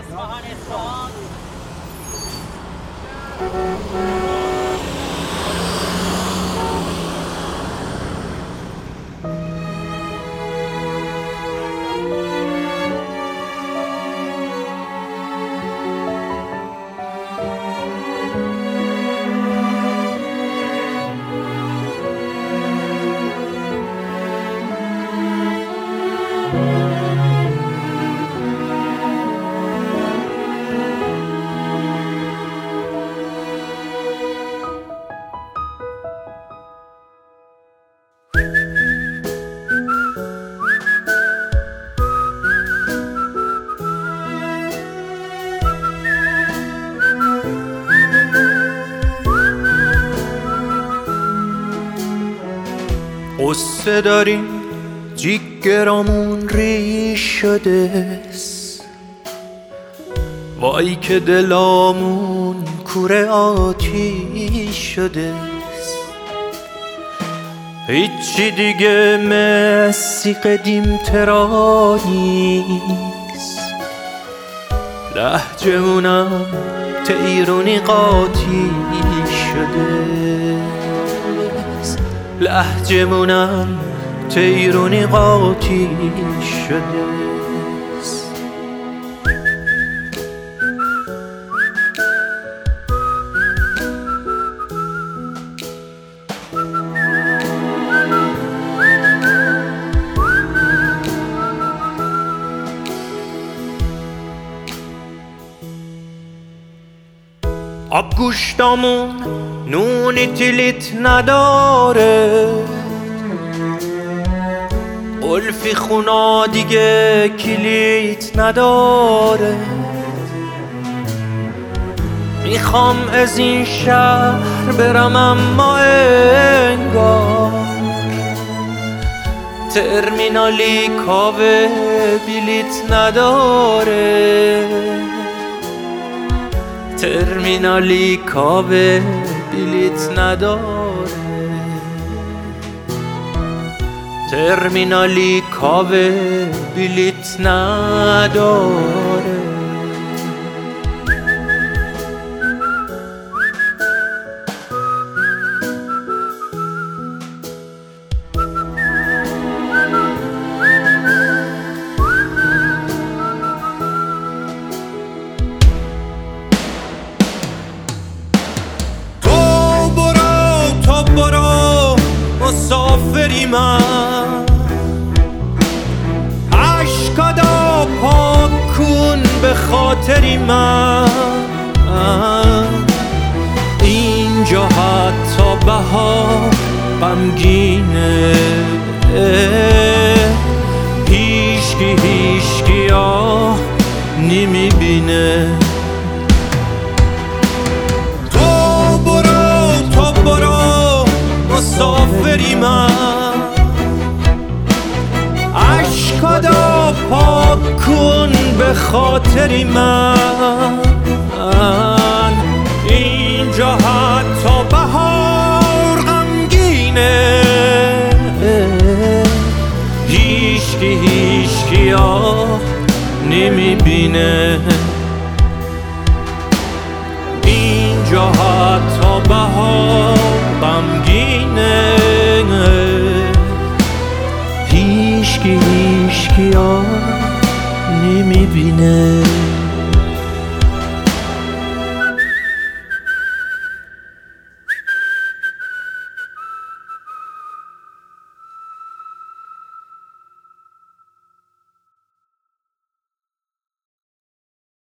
Isfahan is strong. قصه داریم جیگرامون ریش شده وای که دلامون کوره آتیش شده هیچی دیگه مسی قدیم ترا نیست. لحجمونم تیرونی قاطی شده. لحجمونم تیرونی قاطی شده. آب گوشتامون نونی تیلیت نداره قلفی خونا دیگه کلیت نداره می‌خوام از این شهر برم اما انگار ترمینالی کاوه بیلیت نداره ترمینالی کاوه بیلیت نداره. ترمینالی کاوه بیلیت نداره. من. عشقادا پاک کن به خاطری من. اینجا حتی بهار غمگینه. هیشکی هیشکی آه نمی‌بینه. تو برو تو برو مسافری من. خاطری من. اینجا حتی بهار غمگینه. هیشکی هیشکی آه نمی‌بینه. اینجا حتی بهار هیشکی هیشکی آه نمی‌بینه